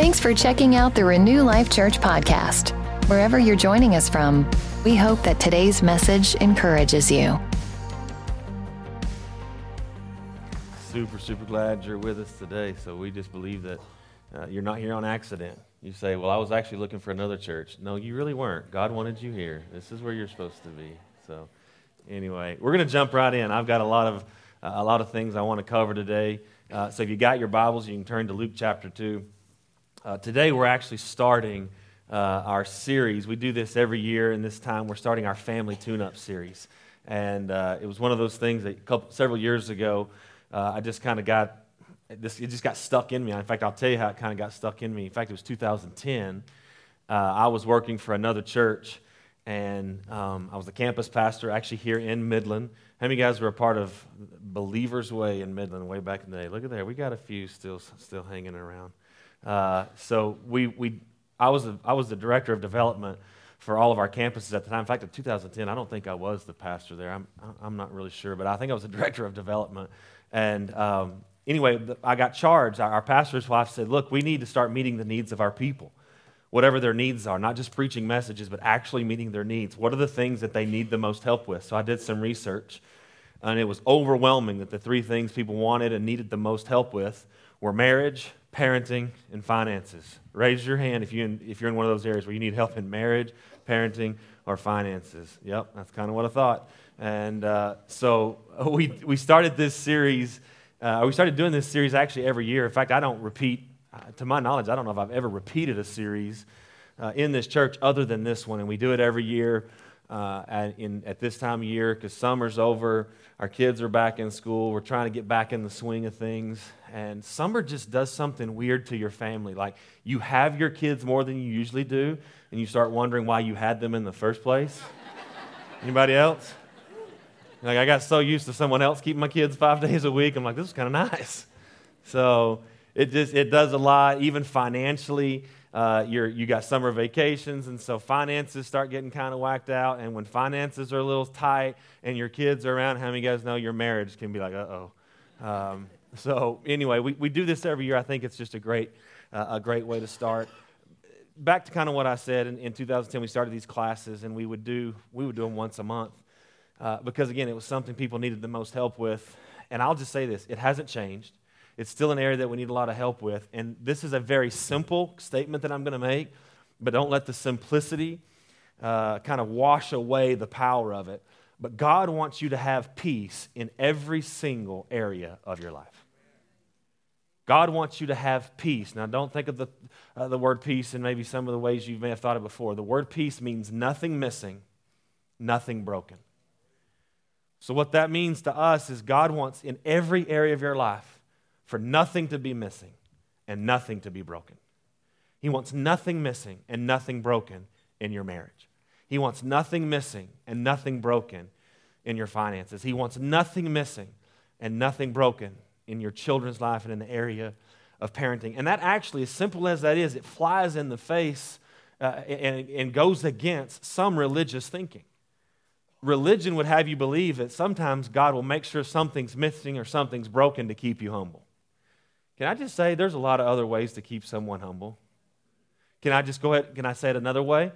Thanks for checking out the Renew Life Church podcast. Wherever you're joining us from, we hope that today's message encourages you. Super, super glad you're with us today. So we just believe that uh, you're not here on accident. You say, Well, I was actually looking for another church. No, you really weren't. God wanted you here. This is where you're supposed to be. So, anyway, we're going to jump right in. I've got a lot of, uh, a lot of things I want to cover today. Uh, so, if you got your Bibles, you can turn to Luke chapter 2. Uh, today, we're actually starting uh, our series. We do this every year, and this time we're starting our family tune up series. And uh, it was one of those things that couple, several years ago, uh, I just kind of got this, it just got stuck in me. In fact, I'll tell you how it kind of got stuck in me. In fact, it was 2010. Uh, I was working for another church, and um, I was the campus pastor actually here in Midland. How many guys were a part of Believers Way in Midland way back in the day? Look at there. We got a few still, still hanging around. Uh, so we, we, I, was a, I was the director of development for all of our campuses at the time. In fact, in 2010, I don't think I was the pastor there. I'm, I'm not really sure, but I think I was the director of development. And um, anyway, I got charged. Our pastor's wife said, Look, we need to start meeting the needs of our people, whatever their needs are, not just preaching messages, but actually meeting their needs. What are the things that they need the most help with? So I did some research, and it was overwhelming that the three things people wanted and needed the most help with were marriage, parenting, and finances. Raise your hand if, you, if you're in one of those areas where you need help in marriage, parenting, or finances. Yep, that's kind of what I thought. And uh, so we, we started this series, uh, we started doing this series actually every year. In fact, I don't repeat, uh, to my knowledge, I don't know if I've ever repeated a series uh, in this church other than this one. And we do it every year uh, at, in, at this time of year because summer's over, our kids are back in school, we're trying to get back in the swing of things. And summer just does something weird to your family. Like you have your kids more than you usually do, and you start wondering why you had them in the first place. Anybody else? Like I got so used to someone else keeping my kids five days a week. I'm like, this is kind of nice. So it just it does a lot, even financially uh, you're, you got summer vacations, and so finances start getting kind of whacked out. And when finances are a little tight and your kids are around, how many guys know your marriage can be like, uh oh. Um, so, anyway, we, we do this every year. I think it's just a great, uh, a great way to start. Back to kind of what I said in, in 2010, we started these classes, and we would do, we would do them once a month. Uh, because, again, it was something people needed the most help with. And I'll just say this it hasn't changed. It's still an area that we need a lot of help with. And this is a very simple statement that I'm going to make, but don't let the simplicity uh, kind of wash away the power of it. But God wants you to have peace in every single area of your life. God wants you to have peace. Now, don't think of the, uh, the word peace in maybe some of the ways you may have thought it before. The word peace means nothing missing, nothing broken. So, what that means to us is God wants in every area of your life for nothing to be missing and nothing to be broken. He wants nothing missing and nothing broken in your marriage. He wants nothing missing and nothing broken in your finances. He wants nothing missing and nothing broken in your children's life and in the area of parenting. And that actually, as simple as that is, it flies in the face uh, and, and goes against some religious thinking. Religion would have you believe that sometimes God will make sure something's missing or something's broken to keep you humble. Can I just say there's a lot of other ways to keep someone humble? Can I just go ahead? Can I say it another way?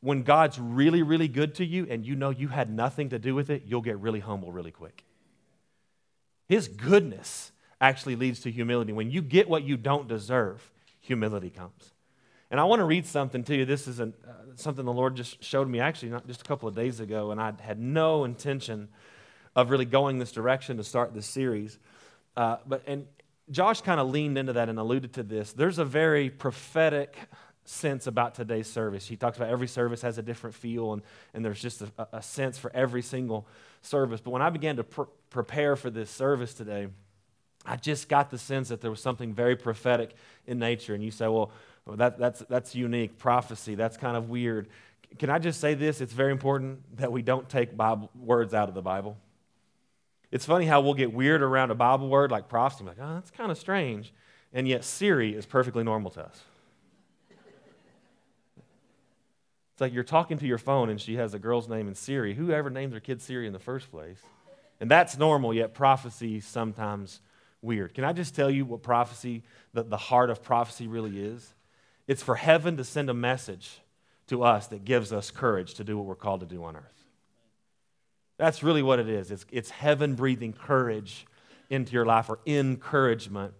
When God's really, really good to you and you know you had nothing to do with it, you'll get really humble really quick. His goodness actually leads to humility. When you get what you don't deserve, humility comes. And I want to read something to you. This is an, uh, something the Lord just showed me actually not just a couple of days ago, and I had no intention of really going this direction to start this series. Uh, but and Josh kind of leaned into that and alluded to this. There's a very prophetic sense about today's service. He talks about every service has a different feel, and, and there's just a, a sense for every single service. But when I began to pr- prepare for this service today, I just got the sense that there was something very prophetic in nature. And you say, well, that, that's, that's unique. Prophecy, that's kind of weird. Can I just say this? It's very important that we don't take Bible, words out of the Bible. It's funny how we'll get weird around a Bible word like prophecy. Like, oh, that's kind of strange. And yet, Siri is perfectly normal to us. It's like you're talking to your phone and she has a girl's name in Siri. Whoever named their kid Siri in the first place? And that's normal, yet prophecy sometimes weird. Can I just tell you what prophecy, the, the heart of prophecy really is? It's for heaven to send a message to us that gives us courage to do what we're called to do on earth. That's really what it is. It's, it's heaven breathing courage into your life or encouragement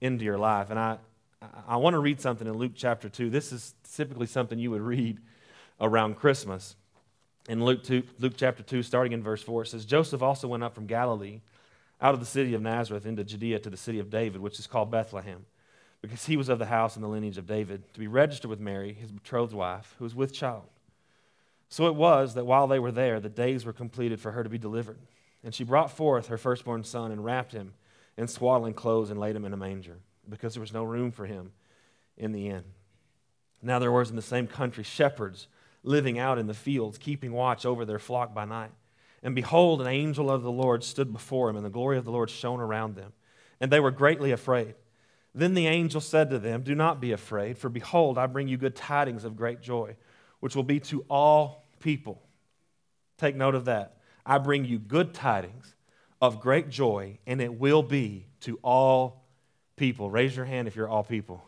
into your life. And I, I want to read something in Luke chapter 2. This is typically something you would read around Christmas. In Luke, 2, Luke chapter 2, starting in verse 4, it says Joseph also went up from Galilee out of the city of Nazareth into Judea to the city of David, which is called Bethlehem, because he was of the house and the lineage of David, to be registered with Mary, his betrothed wife, who was with child. So it was that while they were there, the days were completed for her to be delivered. And she brought forth her firstborn son and wrapped him in swaddling clothes and laid him in a manger, because there was no room for him in the inn. Now there was in the same country shepherds living out in the fields, keeping watch over their flock by night. And behold, an angel of the Lord stood before him, and the glory of the Lord shone around them. And they were greatly afraid. Then the angel said to them, Do not be afraid, for behold, I bring you good tidings of great joy, which will be to all people. Take note of that. I bring you good tidings of great joy, and it will be to all people. Raise your hand if you're all people.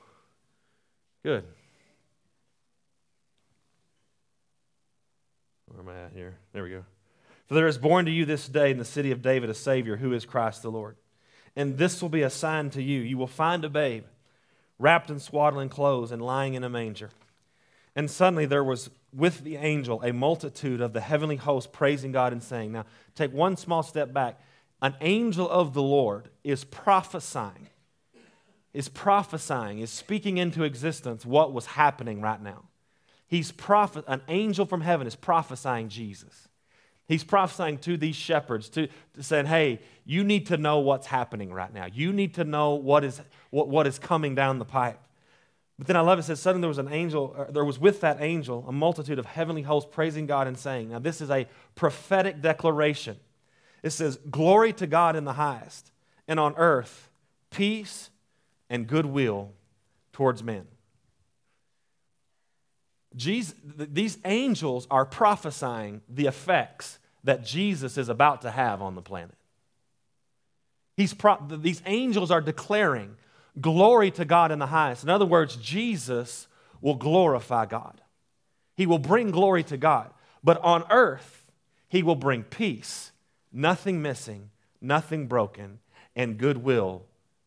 Good. Where am I at here? There we go. For there is born to you this day in the city of David a Savior who is Christ the Lord. And this will be a sign to you. You will find a babe wrapped in swaddling clothes and lying in a manger. And suddenly there was with the angel a multitude of the heavenly host praising God and saying, Now, take one small step back. An angel of the Lord is prophesying, is prophesying, is speaking into existence what was happening right now. He's prophet, an angel from heaven is prophesying Jesus. He's prophesying to these shepherds, to, to saying, hey, you need to know what's happening right now. You need to know what is, what, what is coming down the pipe. But then I love it, it says, suddenly there was an angel, uh, there was with that angel a multitude of heavenly hosts praising God and saying, now this is a prophetic declaration. It says, Glory to God in the highest, and on earth, peace and goodwill towards men. Jesus, these angels are prophesying the effects that Jesus is about to have on the planet. He's pro- these angels are declaring glory to God in the highest. In other words, Jesus will glorify God. He will bring glory to God. But on earth, he will bring peace, nothing missing, nothing broken, and goodwill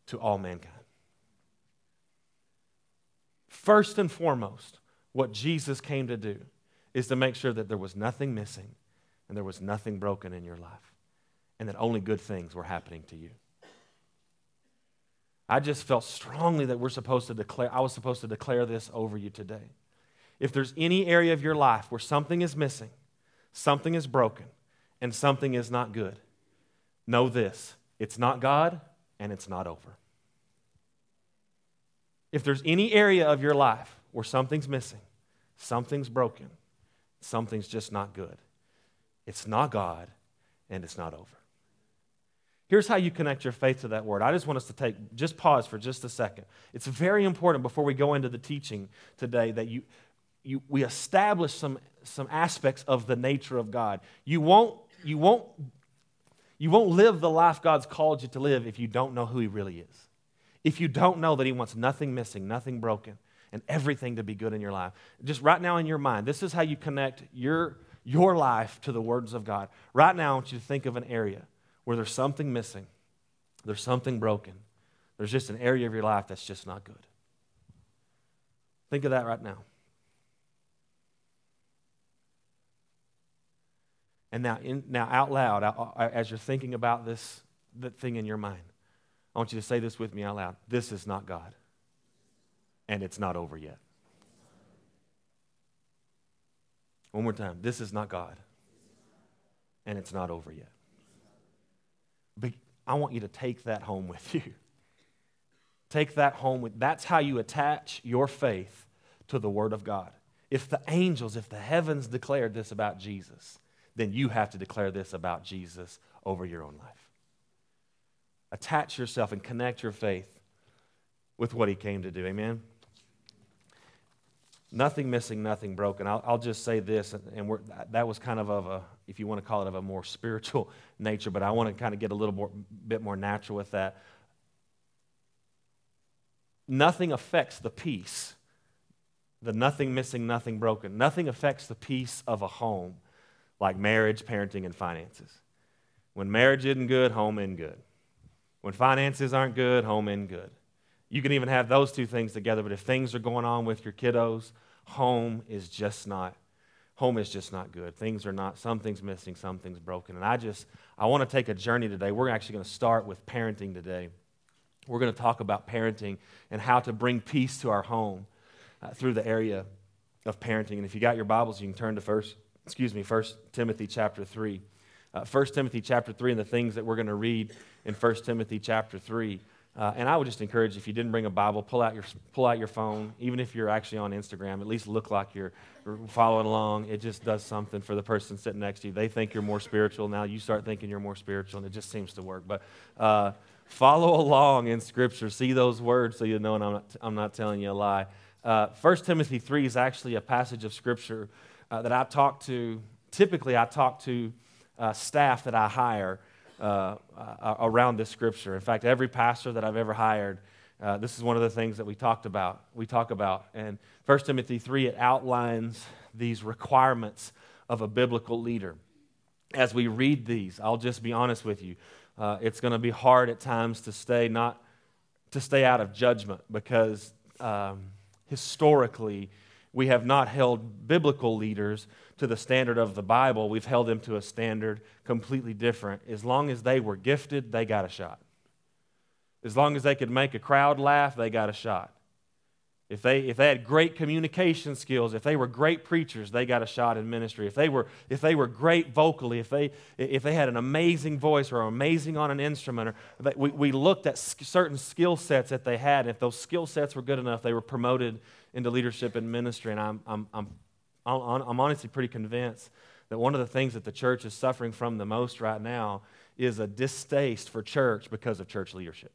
to all mankind. First and foremost, what Jesus came to do is to make sure that there was nothing missing and there was nothing broken in your life and that only good things were happening to you. I just felt strongly that we're supposed to declare, I was supposed to declare this over you today. If there's any area of your life where something is missing, something is broken, and something is not good, know this it's not God and it's not over. If there's any area of your life where something's missing, something's broken, something's just not good. It's not God, and it's not over. Here's how you connect your faith to that word. I just want us to take, just pause for just a second. It's very important before we go into the teaching today that you, you, we establish some, some aspects of the nature of God. You won't, you, won't, you won't live the life God's called you to live if you don't know who He really is. If you don't know that He wants nothing missing, nothing broken, and everything to be good in your life. Just right now in your mind, this is how you connect your, your life to the words of God. Right now, I want you to think of an area where there's something missing, there's something broken, there's just an area of your life that's just not good. Think of that right now. And now, in, now out loud, uh, as you're thinking about this that thing in your mind, I want you to say this with me out loud. This is not God and it's not over yet. One more time. This is not God, and it's not over yet. But I want you to take that home with you. Take that home with that's how you attach your faith to the word of God. If the angels, if the heavens declared this about Jesus, then you have to declare this about Jesus over your own life. Attach yourself and connect your faith with what he came to do. Amen. Nothing missing, nothing broken. I'll, I'll just say this, and that was kind of of a, if you want to call it, of a more spiritual nature, but I want to kind of get a little more, bit more natural with that. nothing affects the peace, the nothing missing, nothing broken. Nothing affects the peace of a home like marriage, parenting, and finances. When marriage isn't good, home isn't good. When finances aren't good, home isn't good. You can even have those two things together, but if things are going on with your kiddos, home is just not home is just not good. Things are not something's missing, something's broken. And I just I want to take a journey today. We're actually going to start with parenting today. We're going to talk about parenting and how to bring peace to our home uh, through the area of parenting. And if you got your Bibles, you can turn to first, excuse me, First Timothy chapter 3. Uh, 1 Timothy chapter 3 and the things that we're going to read in 1 Timothy chapter 3. Uh, and I would just encourage if you didn't bring a Bible, pull out, your, pull out your phone. Even if you're actually on Instagram, at least look like you're following along. It just does something for the person sitting next to you. They think you're more spiritual. Now you start thinking you're more spiritual, and it just seems to work. But uh, follow along in Scripture. See those words so you know, and I'm not, I'm not telling you a lie. Uh, 1 Timothy 3 is actually a passage of Scripture uh, that I talk to, typically, I talk to uh, staff that I hire uh, uh, around this scripture. In fact, every pastor that I've ever hired, uh, this is one of the things that we talked about. We talk about. And 1 Timothy 3, it outlines these requirements of a biblical leader. As we read these, I'll just be honest with you. Uh, it's going to be hard at times to stay not to stay out of judgment because um, historically we have not held biblical leaders to the standard of the Bible. We've held them to a standard completely different. As long as they were gifted, they got a shot. As long as they could make a crowd laugh, they got a shot. If they, if they had great communication skills, if they were great preachers, they got a shot in ministry. If they were, if they were great vocally, if they, if they had an amazing voice or amazing on an instrument, or they, we, we looked at certain skill sets that they had. If those skill sets were good enough, they were promoted into leadership and ministry. And I'm, I'm, I'm, I'm honestly pretty convinced that one of the things that the church is suffering from the most right now is a distaste for church because of church leadership.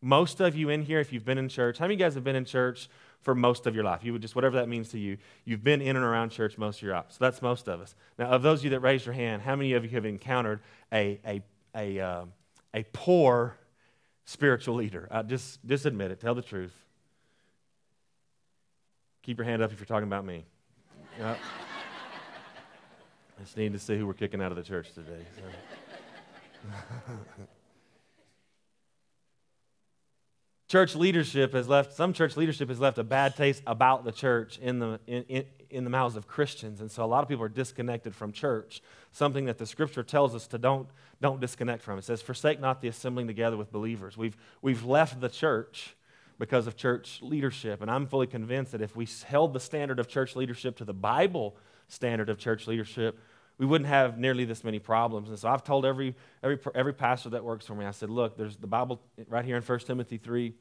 Most of you in here, if you've been in church, how many of you guys have been in church for most of your life? You would just, whatever that means to you, you've been in and around church most of your life. So that's most of us. Now, of those of you that raised your hand, how many of you have encountered a, a, a, uh, a poor spiritual leader? Uh, just, just admit it. Tell the truth. Keep your hand up if you're talking about me. Yep. I just need to see who we're kicking out of the church today. So. church leadership has left some church leadership has left a bad taste about the church in the in, in, in, the mouths of christians and so a lot of people are disconnected from church something that the scripture tells us to don't don't disconnect from it says forsake not the assembling together with believers we've we've left the church because of church leadership and i'm fully convinced that if we held the standard of church leadership to the bible standard of church leadership we wouldn't have nearly this many problems. And so I've told every, every, every pastor that works for me, I said, look, there's the Bible right here in 1 Timothy 3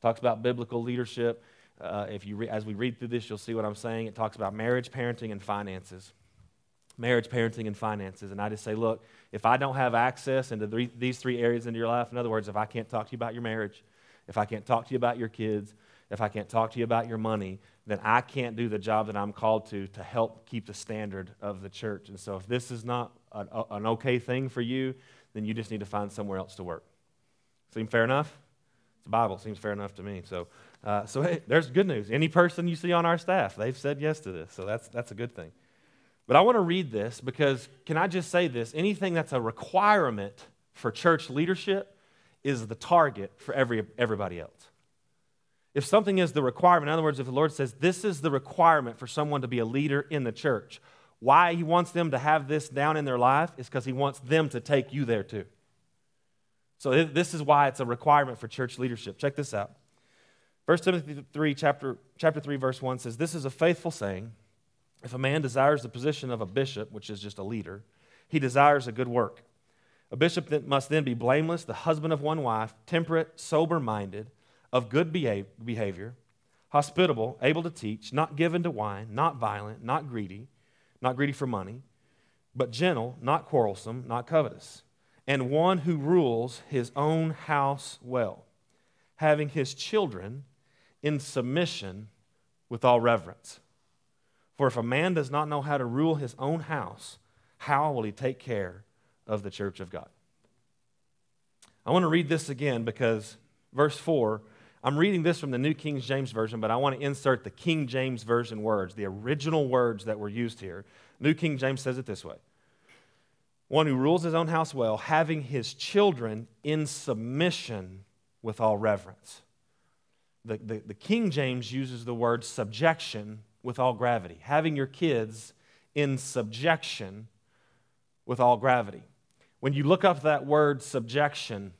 talks about biblical leadership. Uh, if you re- as we read through this, you'll see what I'm saying. It talks about marriage, parenting, and finances. Marriage, parenting, and finances. And I just say, look, if I don't have access into the, these three areas into your life, in other words, if I can't talk to you about your marriage, if I can't talk to you about your kids, if I can't talk to you about your money, then I can't do the job that I'm called to to help keep the standard of the church. And so if this is not an, an okay thing for you, then you just need to find somewhere else to work. Seem fair enough? The Bible seems fair enough to me. So, uh, so hey, there's good news. Any person you see on our staff, they've said yes to this. So that's, that's a good thing. But I want to read this because can I just say this? Anything that's a requirement for church leadership is the target for every, everybody else. If something is the requirement, in other words, if the Lord says this is the requirement for someone to be a leader in the church, why He wants them to have this down in their life is because He wants them to take you there too. So this is why it's a requirement for church leadership. Check this out. 1 Timothy 3, chapter, chapter 3, verse 1 says, This is a faithful saying. If a man desires the position of a bishop, which is just a leader, he desires a good work. A bishop must then be blameless, the husband of one wife, temperate, sober minded of good behavior, hospitable, able to teach, not given to wine, not violent, not greedy, not greedy for money, but gentle, not quarrelsome, not covetous, and one who rules his own house well, having his children in submission with all reverence. For if a man does not know how to rule his own house, how will he take care of the church of God? I want to read this again because verse 4 I'm reading this from the New King James Version, but I want to insert the King James Version words, the original words that were used here. New King James says it this way One who rules his own house well, having his children in submission with all reverence. The, the, the King James uses the word subjection with all gravity, having your kids in subjection with all gravity. When you look up that word subjection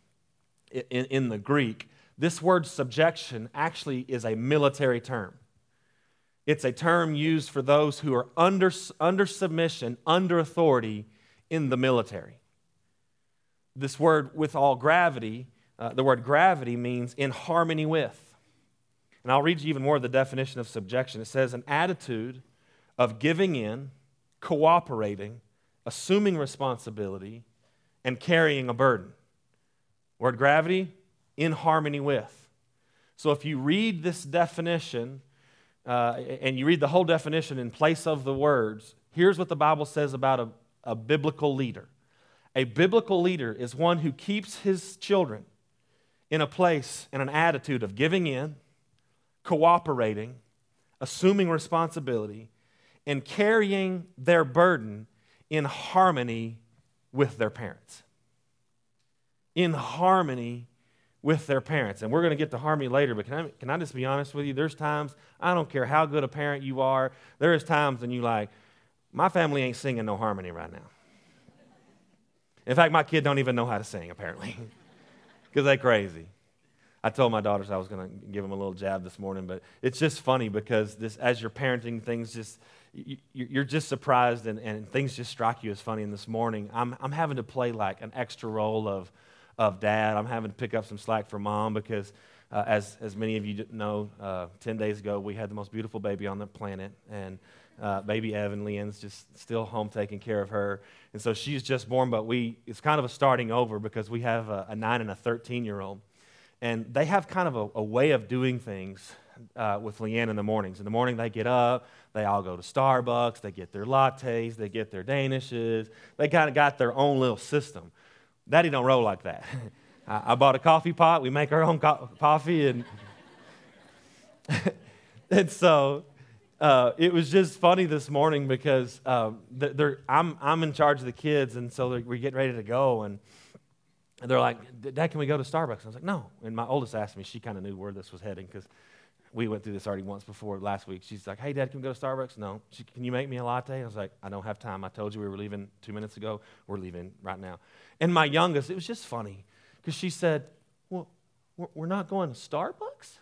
in, in the Greek, this word subjection actually is a military term. It's a term used for those who are under, under submission, under authority in the military. This word, with all gravity, uh, the word gravity means in harmony with. And I'll read you even more of the definition of subjection. It says an attitude of giving in, cooperating, assuming responsibility, and carrying a burden. Word gravity, in harmony with. So if you read this definition, uh, and you read the whole definition in place of the words, here's what the Bible says about a, a biblical leader. A biblical leader is one who keeps his children in a place and an attitude of giving in, cooperating, assuming responsibility, and carrying their burden in harmony with their parents. In harmony with their parents. And we're going to get to harmony later, but can I, can I just be honest with you? There's times, I don't care how good a parent you are, there is times when you like, my family ain't singing no harmony right now. In fact, my kid don't even know how to sing, apparently, because they crazy. I told my daughters I was going to give them a little jab this morning, but it's just funny because this, as you're parenting, things just, you, are just surprised and, and things just strike you as funny. And this morning, I'm, I'm having to play like an extra role of, of dad. I'm having to pick up some slack for mom because, uh, as, as many of you know, uh, 10 days ago, we had the most beautiful baby on the planet. And uh, baby Evan, Leanne's just still home taking care of her. And so she's just born, but we, it's kind of a starting over because we have a, a 9 and a 13 year old. And they have kind of a, a way of doing things uh, with Leanne in the mornings. In the morning, they get up, they all go to Starbucks, they get their lattes, they get their Danishes. They kind of got their own little system. Daddy don't roll like that. I, I bought a coffee pot. We make our own co- coffee, and and so uh, it was just funny this morning because um, I'm I'm in charge of the kids, and so we're getting ready to go, and they're like, Dad, can we go to Starbucks? I was like, no. And my oldest asked me, she kind of knew where this was heading because we went through this already once before last week. She's like, hey, Dad, can we go to Starbucks? No. She, can you make me a latte? I was like, I don't have time. I told you we were leaving two minutes ago. We're leaving right now. And my youngest, it was just funny because she said, well, we're not going to Starbucks?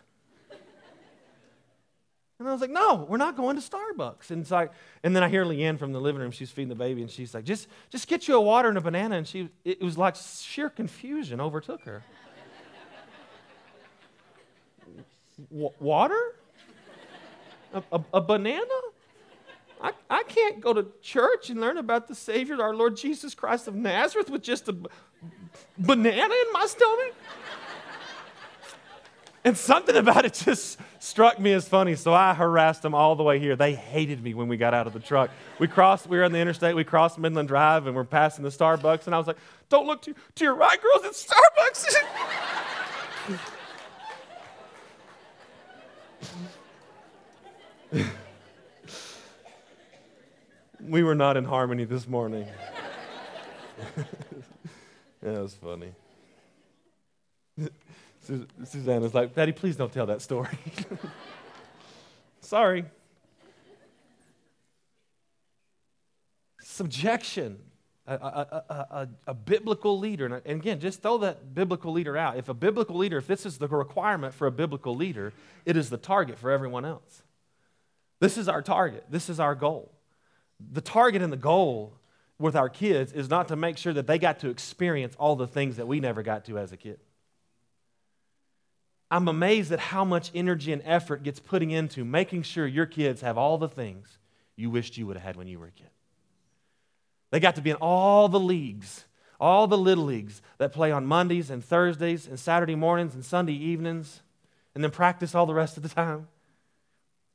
And I was like, no, we're not going to Starbucks. And, it's like, and then I hear Leanne from the living room. She's feeding the baby, and she's like, just, just get you a water and a banana. And she, it was like sheer confusion overtook her. W- water? A, a, a, banana? I, I can't go to church and learn about the Savior, our Lord Jesus Christ of Nazareth, with just a b- banana in my stomach. And something about it just struck me as funny, so I harassed them all the way here. They hated me when we got out of the truck. We crossed, we were on the interstate, we crossed Midland Drive, and we're passing the Starbucks, and I was like, don't look to, to your right, girls, it's Starbucks. we were not in harmony this morning. that was funny. Susanna's like, Daddy, please don't tell that story. Sorry. Subjection. A, a, a, a, biblical leader, and again, just throw that biblical leader out. If a biblical leader, if this is the requirement for a biblical leader, it is the target for everyone else. This is our target, this is our goal. The target and the goal with our kids is not to make sure that they got to experience all the things that we never got to as a kid. I'm amazed at how much energy and effort gets putting into making sure your kids have all the things you wished you would have had when you were a kid. They got to be in all the leagues, all the little leagues that play on Mondays and Thursdays and Saturday mornings and Sunday evenings, and then practice all the rest of the time.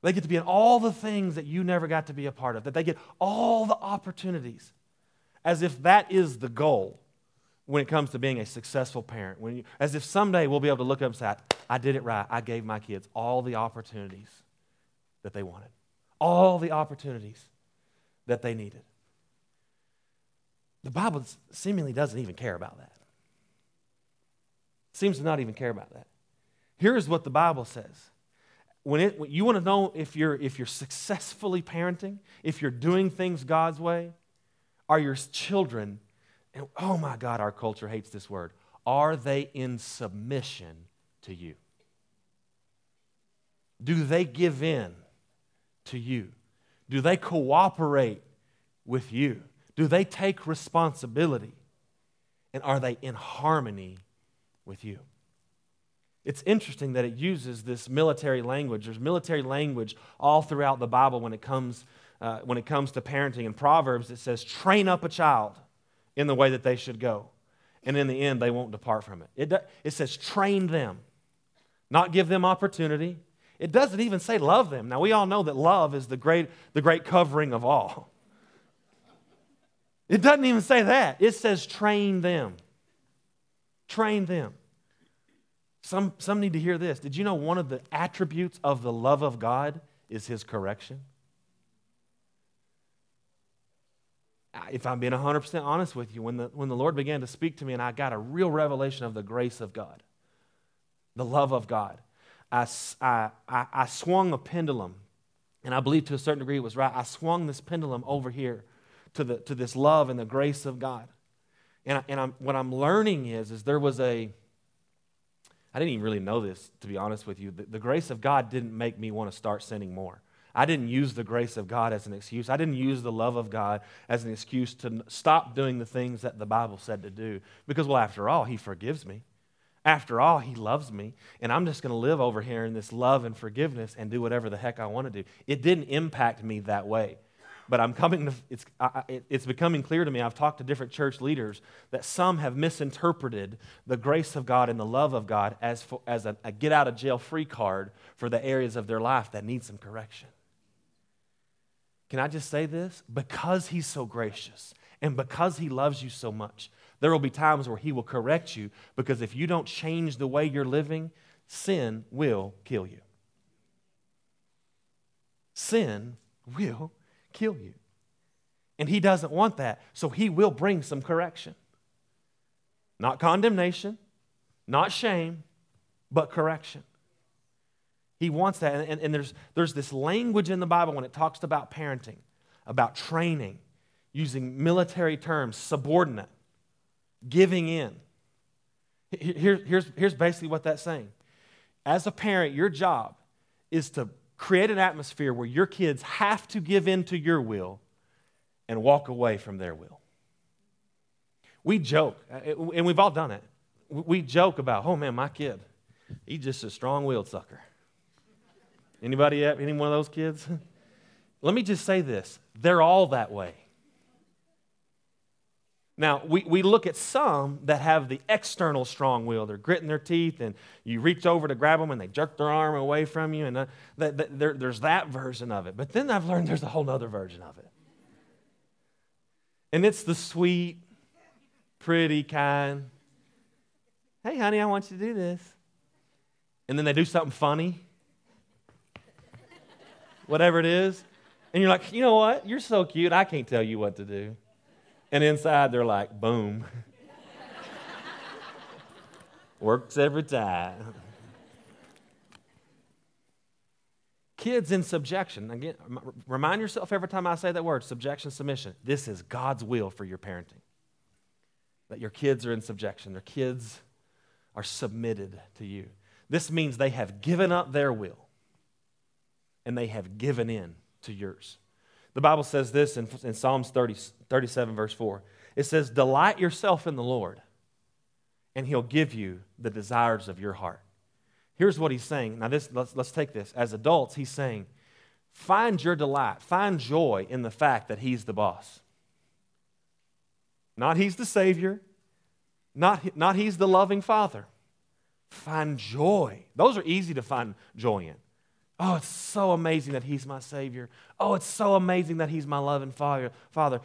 They get to be in all the things that you never got to be a part of, that they get all the opportunities, as if that is the goal when it comes to being a successful parent. When you, as if someday we'll be able to look up and say, I did it right. I gave my kids all the opportunities that they wanted, all the opportunities that they needed. The Bible seemingly doesn't even care about that. Seems to not even care about that. Here's what the Bible says. When, it, when you want to know if you're, if you're successfully parenting, if you're doing things God's way, are your children and oh my God, our culture hates this word. Are they in submission to you? Do they give in to you? Do they cooperate with you? Do they take responsibility? And are they in harmony with you? It's interesting that it uses this military language. There's military language all throughout the Bible when it comes, uh, when it comes to parenting. In Proverbs, it says, train up a child in the way that they should go. And in the end, they won't depart from it. It, it says train them, not give them opportunity. It doesn't even say love them. Now, we all know that love is the great, the great covering of all. It doesn't even say that. It says train them. Train them. Some, some need to hear this. Did you know one of the attributes of the love of God is his correction? if I'm being 100% honest with you, when the, when the Lord began to speak to me and I got a real revelation of the grace of God, the love of God, I, I, I, swung a pendulum, and I believe to a certain degree it was right. I swung this pendulum over here to, the, to this love and the grace of God. And, I, and I'm, what I'm learning is, is there was a, I didn't even really know this, to be honest with you. The, the grace of God didn't make me want to start sinning more. I didn't use the grace of God as an excuse. I didn't use the love of God as an excuse to stop doing the things that the Bible said to do. Because, well, after all, He forgives me. After all, He loves me. And I'm just going to live over here in this love and forgiveness and do whatever the heck I want to do. It didn't impact me that way. But I'm coming to, it's, I, it's becoming clear to me. I've talked to different church leaders that some have misinterpreted the grace of God and the love of God as, for, as a, a get out of jail free card for the areas of their life that need some correction. Can I just say this? Because He's so gracious and because He loves you so much, there will be times where He will correct you because if you don't change the way you're living, sin will kill you. Sin will kill you. And He doesn't want that, so He will bring some correction. Not condemnation, not shame, but correction. He wants that. And, and, and, there's, there's this language in the Bible when it talks about parenting, about training, using military terms, subordinate, giving in. Here, here's, here's basically what that's saying. As a parent, your job is to create an atmosphere where your kids have to give in to your will and walk away from their will. We joke, uh, and we've all done it. We joke about, oh man, my kid, he's just a strong willed sucker. Anybody any one of those kids? Let me just say this they're all that way. Now, we, we look at some that have the external strong will. They're gritting their teeth, and you reach over to grab them, and they jerk their arm away from you. And uh, there, there's that version of it. But then I've learned there's a whole other version of it. And it's the sweet, pretty kind. Hey, honey, I want you to do this. And then they do something funny whatever it is. And you're like, you know what? You're so cute. I can't tell you what to do. And inside, they're like, boom. Works every time. Kids in subjection. Again, remind yourself every time I say that word subjection, submission. This is God's will for your parenting. That your kids are in subjection, their kids are submitted to you. This means they have given up their will and they have given in to yours. The Bible says this in, in Psalms 30, 37, verse 4. It says, Delight yourself in the Lord, and he'll give you the desires of your heart. Here's what he's saying. Now, this, let's, let's take this. As adults, he's saying, Find your delight, find joy in the fact that he's the boss. Not he's the Savior, not, not he's the loving Father. Find joy. Those are easy to find joy in. Oh, it's so amazing that He's my Savior. Oh, it's so amazing that He's my loving Father. Father,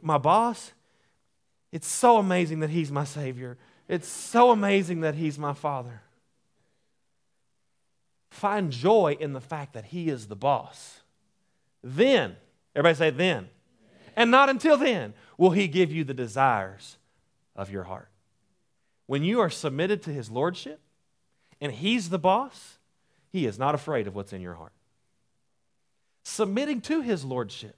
my boss, It's so amazing that He's my Savior. It's so amazing that He's my Father. Find joy in the fact that He is the boss. Then, everybody say, then. And not until then will He give you the desires of your heart. When you are submitted to His Lordship and He's the boss, He is not afraid of what's in your heart. Submitting to His Lordship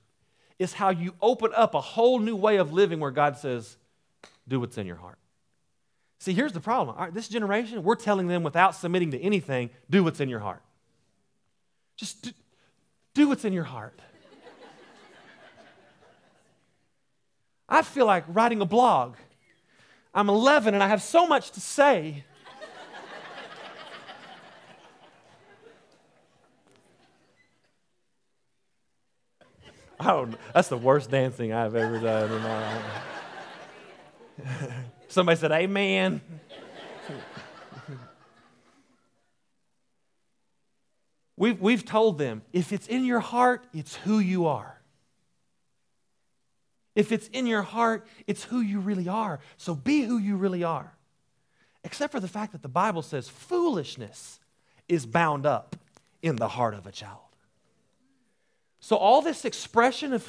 is how you open up a whole new way of living where God says, do what's in your heart. See, here's the problem. This generation, we're telling them without submitting to anything, do what's in your heart. Just do, do what's in your heart. I feel like writing a blog. I'm 11 and I have so much to say. I don't, that's the worst dancing I've ever done in my life. Somebody said, Amen. we've, we've told them if it's in your heart, it's who you are. If it's in your heart, it's who you really are. So be who you really are. Except for the fact that the Bible says foolishness is bound up in the heart of a child. So all this expression of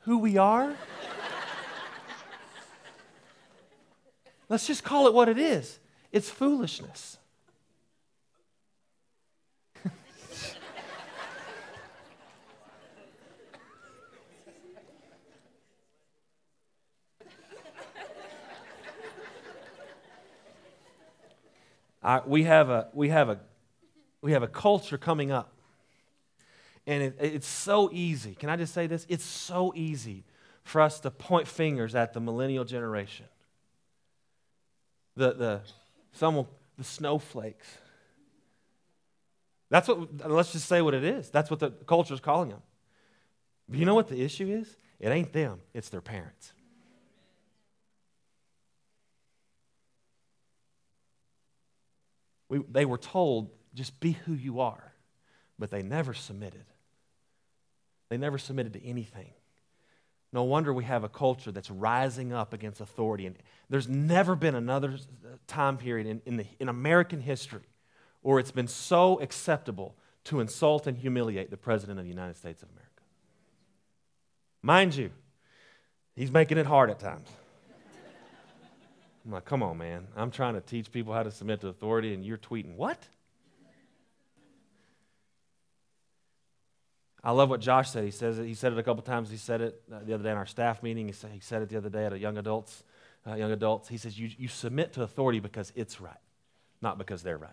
who we are, let's just call it what it is it's foolishness. I, we have a we have a we have a culture coming up and it, it's so easy. Can i just say this? It's so easy for us to point fingers at the millennial generation. The the some the snowflakes. That's what let's just say what it is. That's what the culture is calling them. But you know what the issue is? It ain't them. It's their parents. We, they were told, just be who you are, but they never submitted. They never submitted to anything. No wonder we have a culture that's rising up against authority. And there's never been another uh, time period in, in, the, in American history where it's been so acceptable to insult and humiliate the President of the United States of America. Mind you, he's making it hard at times. I'm like, come on, man. I'm trying to teach people how to submit to authority, and you're tweeting, what? I love what Josh said. He says it, he said it a couple times. He said it uh, the other day in our staff meeting. He said, it the other day at a young adults. Uh, young adults. He says you, you submit to authority because it's right, not because they're right.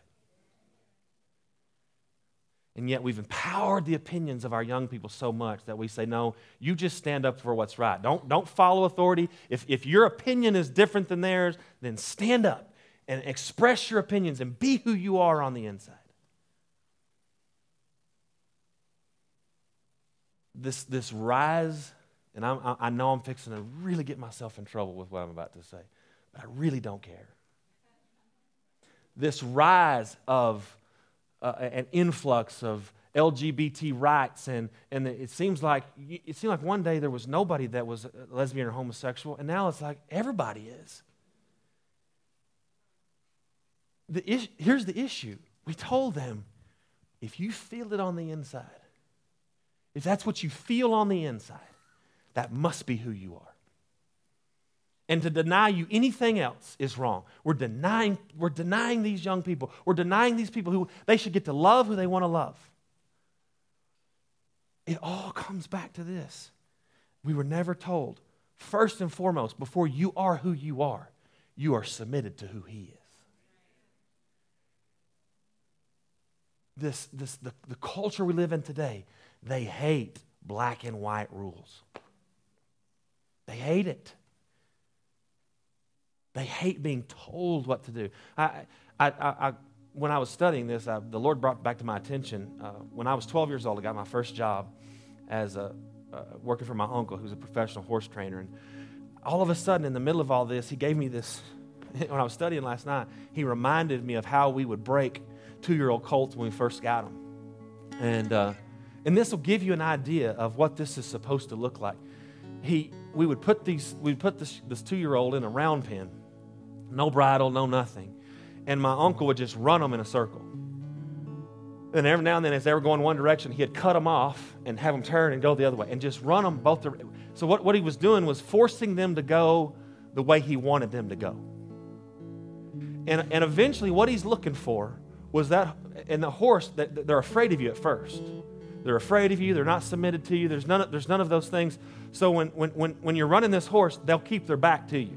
And yet we've empowered the opinions of our young people so much that we say, no, you just stand up for what's right. Don't, don't follow authority. If, if your opinion is different than theirs, then stand up and express your opinions and be who you are on the inside. This, this rise, and I'm, I know I'm fixing to really get myself in trouble with what I'm about to say, but I really don't care. This rise of uh, an influx of LGBT rights, and, and it seems like it seemed like one day there was nobody that was lesbian or homosexual, and now it's like everybody is. The is, here's the issue: we told them, if you feel it on the inside, if that's what you feel on the inside, that must be who you are. And to deny you anything else is wrong. We're denying, we're denying these young people. We're denying these people who they should get to love who they want to love. It all comes back to this. We were never told, first and foremost, before you are who you are, you are submitted to who He is. This, this, the, the culture we live in today, they hate black and white rules. They hate it. They hate being told what to do. I, I, I, when I was studying this, I, the Lord brought back to my attention uh, when I was 12 years old, I got my first job as a, uh, working for my uncle, who's a professional horse trainer. And all of a sudden, in the middle of all this, he gave me this. When I was studying last night, he reminded me of how we would break two year old colts when we first got them. And, uh, and this will give you an idea of what this is supposed to look like. He, we would put these, we'd put this, this two year old in a round pen, no bridle, no nothing. And my uncle would just run them in a circle. And every now and then, as they were going one direction, he'd cut them off and have them turn and go the other way and just run them both. The, so, what, what he was doing was forcing them to go the way he wanted them to go. And, and eventually, what he's looking for was that, and the horse, that they're afraid of you at first. They're afraid of you. They're not submitted to you. There's none of, there's none of those things. So when, when, when, when you're running this horse, they'll keep their back to you.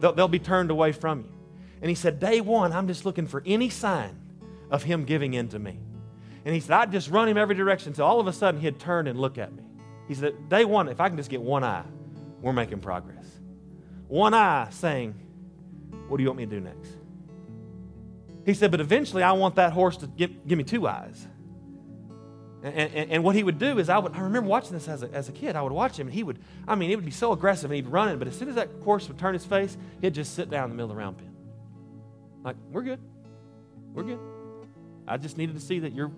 They'll, they'll be turned away from you. And he said, Day one, I'm just looking for any sign of him giving in to me. And he said, I'd just run him every direction until all of a sudden he'd turn and look at me. He said, Day one, if I can just get one eye, we're making progress. One eye saying, What do you want me to do next? He said, But eventually I want that horse to give, give me two eyes. And, and, and, what he would do is, I, would, I remember watching this as a, as a kid. I would watch him, and he would, I mean, it would be so aggressive, and he'd run it, but as soon as that horse would turn his face, he'd just sit down in the middle of the round pen. Like, we're good. We're good. I just needed to see that you're,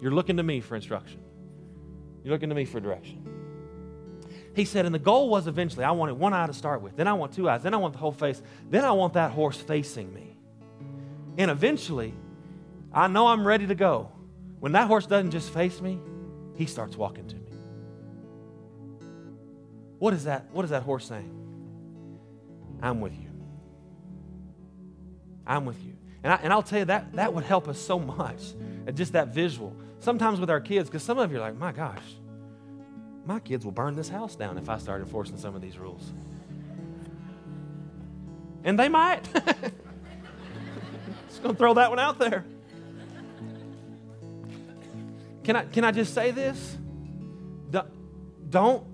you're looking to me for instruction. You're looking to me for direction. He said, and the goal was eventually, I wanted one eye to start with, then I want two eyes, then I want the whole face, then I want that horse facing me. And eventually, I know I'm ready to go when that horse doesn't just face me, he starts walking to me. What is that? What is that horse saying? I'm with you. I'm with you. And, I, and I'll tell you that that would help us so much. Just that visual. Sometimes with our kids, because some of you are like, my gosh, my kids will burn this house down if I start enforcing some of these rules. And they might. Just to throw that one out there. Can I, can I just say this? Don't,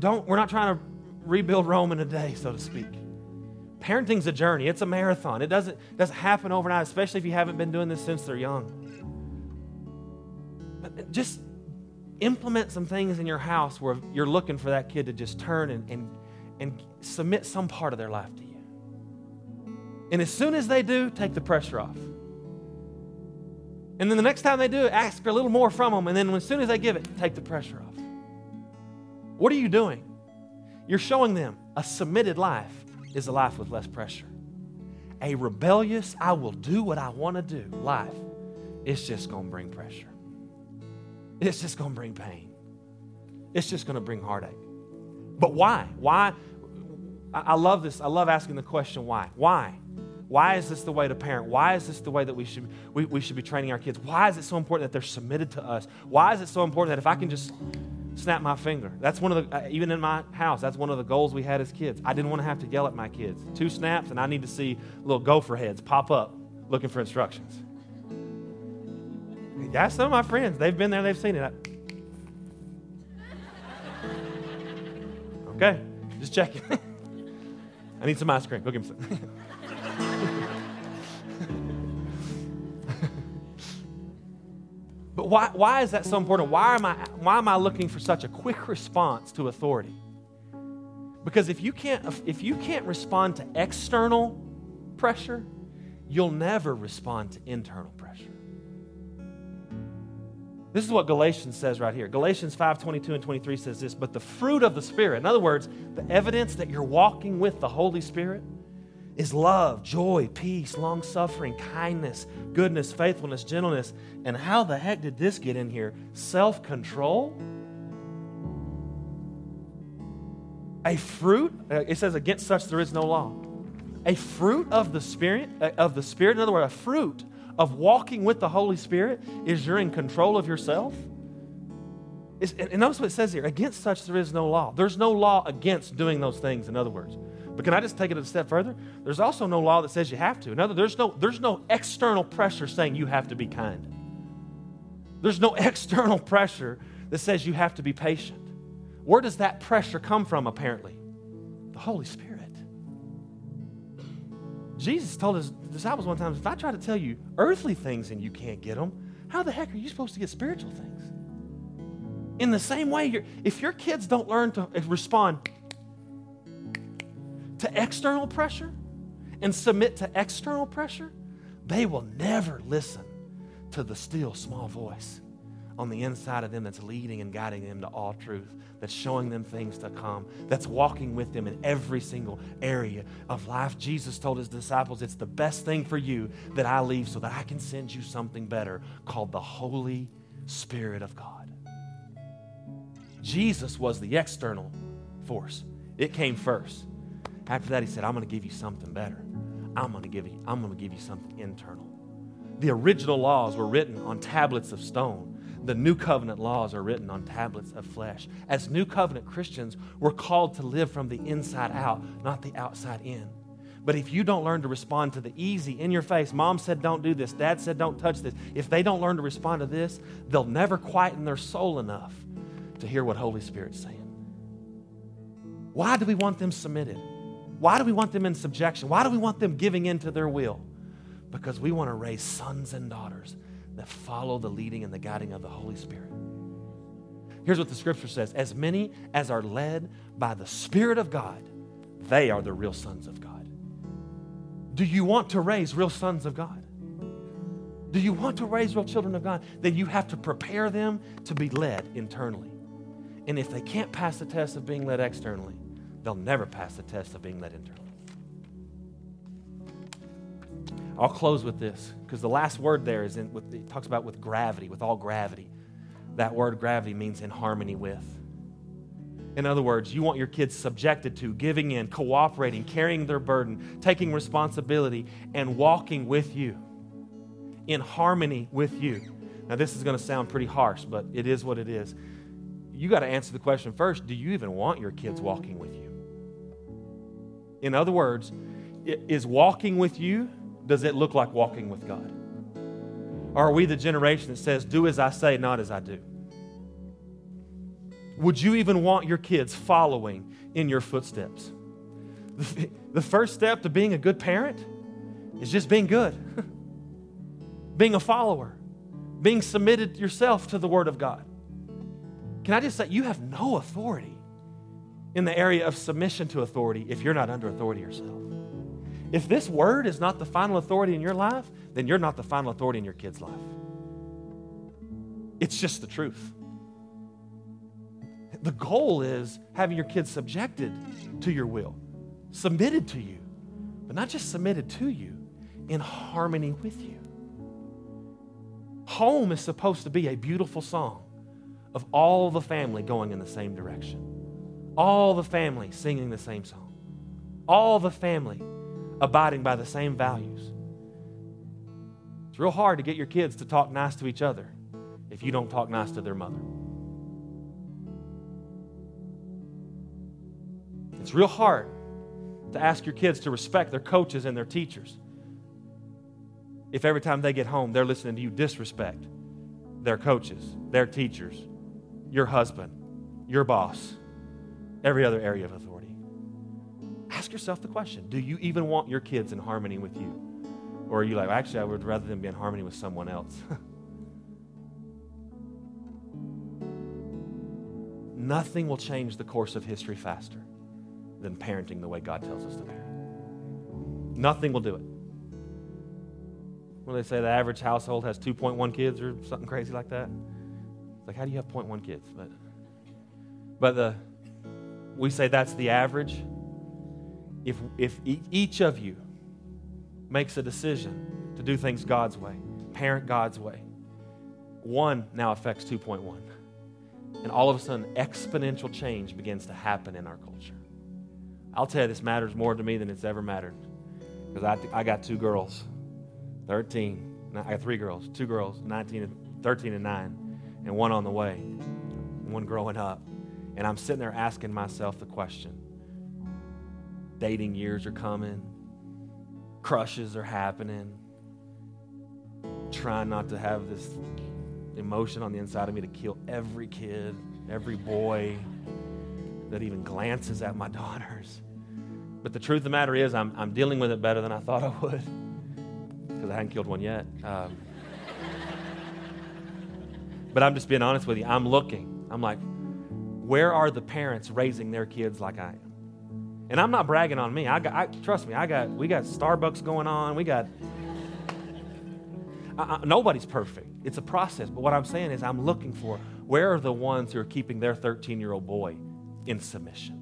don't, we're not trying to rebuild Rome in a day, so to speak. Parenting's a journey, it's a marathon. It doesn't, doesn't happen overnight, especially if you haven't been doing this since they're young. But just implement some things in your house where you're looking for that kid to just turn and, and, and submit some part of their life to you. And as soon as they do, take the pressure off. And then the next time they do it, ask for a little more from them. And then as soon as they give it, take the pressure off. What are you doing? You're showing them a submitted life is a life with less pressure. A rebellious, I will do what I want to do life, it's just going to bring pressure. It's just going to bring pain. It's just going to bring heartache. But why? Why? I love this. I love asking the question why. Why? Why is this the way to parent? Why is this the way that we should, we, we should be training our kids? Why is it so important that they're submitted to us? Why is it so important that if I can just snap my finger? That's one of the, uh, even in my house, that's one of the goals we had as kids. I didn't want to have to yell at my kids. Two snaps, and I need to see little gopher heads pop up looking for instructions. Yeah, some of my friends, they've been there, they've seen it. Okay, just checking. I need some ice cream. Go get me some. but why, why is that so important? Why am, I, why am I looking for such a quick response to authority? Because if you can't, if you can't respond to external pressure, you'll never respond to internal pressure. This is what Galatians says right here. Galatians 5 22 and 23 says this, but the fruit of the Spirit, in other words, the evidence that you're walking with the Holy Spirit, is love, joy, peace, long suffering, kindness, goodness, faithfulness, gentleness. And how the heck did this get in here? Self control? A fruit, uh, it says, against such there is no law. A fruit of the Spirit, uh, of the Spirit, in other words, a fruit of walking with the Holy Spirit is you're in control of yourself. It's, and notice what it says here against such there is no law. There's no law against doing those things, in other words. But can I just take it a step further? There's also no law that says you have to. In other, there's no, there's no external pressure saying you have to be kind. There's no external pressure that says you have to be patient. Where does that pressure come from, apparently? The Holy Spirit. Jesus told his disciples one time if I try to tell you earthly things and you can't get them, how the heck are you supposed to get spiritual things? In the same way, if your kids don't learn to respond to external pressure and submit to external pressure, they will never listen to the still small voice on the inside of them that's leading and guiding them to all truth, that's showing them things to come, that's walking with them in every single area of life. Jesus told his disciples, It's the best thing for you that I leave so that I can send you something better called the Holy Spirit of God. Jesus was the external force, it came first. After that, he said, I'm going to give you something better. I'm going to give you, I'm going to give you something internal. The original laws were written on tablets of stone. The new covenant laws are written on tablets of flesh. As new covenant Christians, we're called to live from the inside out, not the outside in. But if you don't learn to respond to the easy in your face, mom said don't do this, dad said don't touch this, if they don't learn to respond to this, they'll never quieten their soul enough to hear what Holy Spirit's saying. Why do we want them submitted? Why do we want them in subjection? Why do we want them giving in to their will? Because we want to raise sons and daughters that follow the leading and the guiding of the Holy Spirit. Here's what the scripture says As many as are led by the Spirit of God, they are the real sons of God. Do you want to raise real sons of God? Do you want to raise real children of God? Then you have to prepare them to be led internally. And if they can't pass the test of being led externally, they'll never pass the test of being led internally. I'll close with this because the last word there is in, with, it talks about with gravity, with all gravity. That word gravity means in harmony with. In other words, you want your kids subjected to, giving in, cooperating, carrying their burden, taking responsibility, and walking with you in harmony with you. Now, this is going to sound pretty harsh, but it is what it is. You got to answer the question first do you even want your kids walking with you? In other words, is walking with you does it look like walking with God? Or are we the generation that says, do as I say, not as I do? Would you even want your kids following in your footsteps? The first step to being a good parent is just being good, being a follower, being submitted yourself to the Word of God. Can I just say, you have no authority in the area of submission to authority if you're not under authority yourself. If this word is not the final authority in your life, then you're not the final authority in your kid's life. It's just the truth. The goal is having your kids subjected to your will, submitted to you, but not just submitted to you, in harmony with you. Home is supposed to be a beautiful song of all the family going in the same direction, all the family singing the same song, all the family abiding by the same values. It's real hard to get your kids to talk nice to each other if you don't talk nice to their mother. It's real hard to ask your kids to respect their coaches and their teachers if every time they get home they're listening to you disrespect their coaches, their teachers, your husband, your boss, every other area of authority ask yourself the question do you even want your kids in harmony with you? Or are you like, actually, I would rather them be in harmony with someone else? Nothing will change the course of history faster than parenting the way God tells us to parent. Nothing will do it. When they say the average household has 2.1 kids or something crazy like that, it's like, how do you have 0.1 kids? But, but the, we say that's the average if, if each of you makes a decision to do things God's way, parent God's way, one now affects 2.1. And all of a sudden, exponential change begins to happen in our culture. I'll tell you, this matters more to me than it's ever mattered. Because I, I got two girls, 13. I got three girls, two girls, 19 and 13 and 9, and one on the way, one growing up. And I'm sitting there asking myself the question dating years are coming, crushes are happening. Trying not to have this emotion on the inside of me to kill every kid, every boy that even glances at my daughters. But the truth of the matter is, I'm, I'm dealing with it better than I thought I would because I hadn't killed one yet. Um, but I'm just being honest with you. I'm looking. I'm like, where are the parents raising their kids like I am? And I'm not bragging on me. I got, I, trust me, I got, we got Starbucks going on. We got, I, I, nobody's perfect. It's a process. But what I'm saying is, I'm looking for where are the ones who are keeping their 13 year old boy in submission?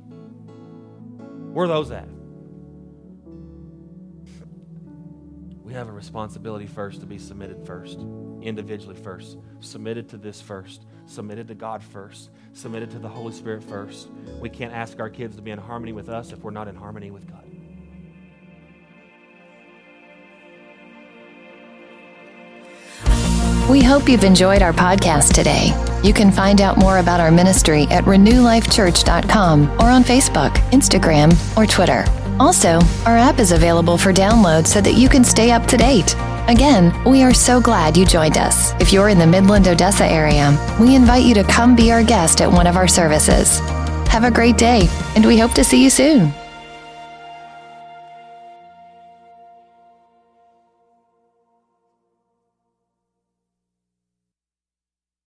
Where are those at? We have a responsibility first to be submitted first, individually first, submitted to this first, submitted to God first, submitted to the Holy Spirit first. We can't ask our kids to be in harmony with us if we're not in harmony with God. We hope you've enjoyed our podcast today. You can find out more about our ministry at renewlifechurch.com or on Facebook, Instagram, or Twitter. Also, our app is available for download so that you can stay up to date. Again, we are so glad you joined us. If you're in the Midland, Odessa area, we invite you to come be our guest at one of our services. Have a great day, and we hope to see you soon.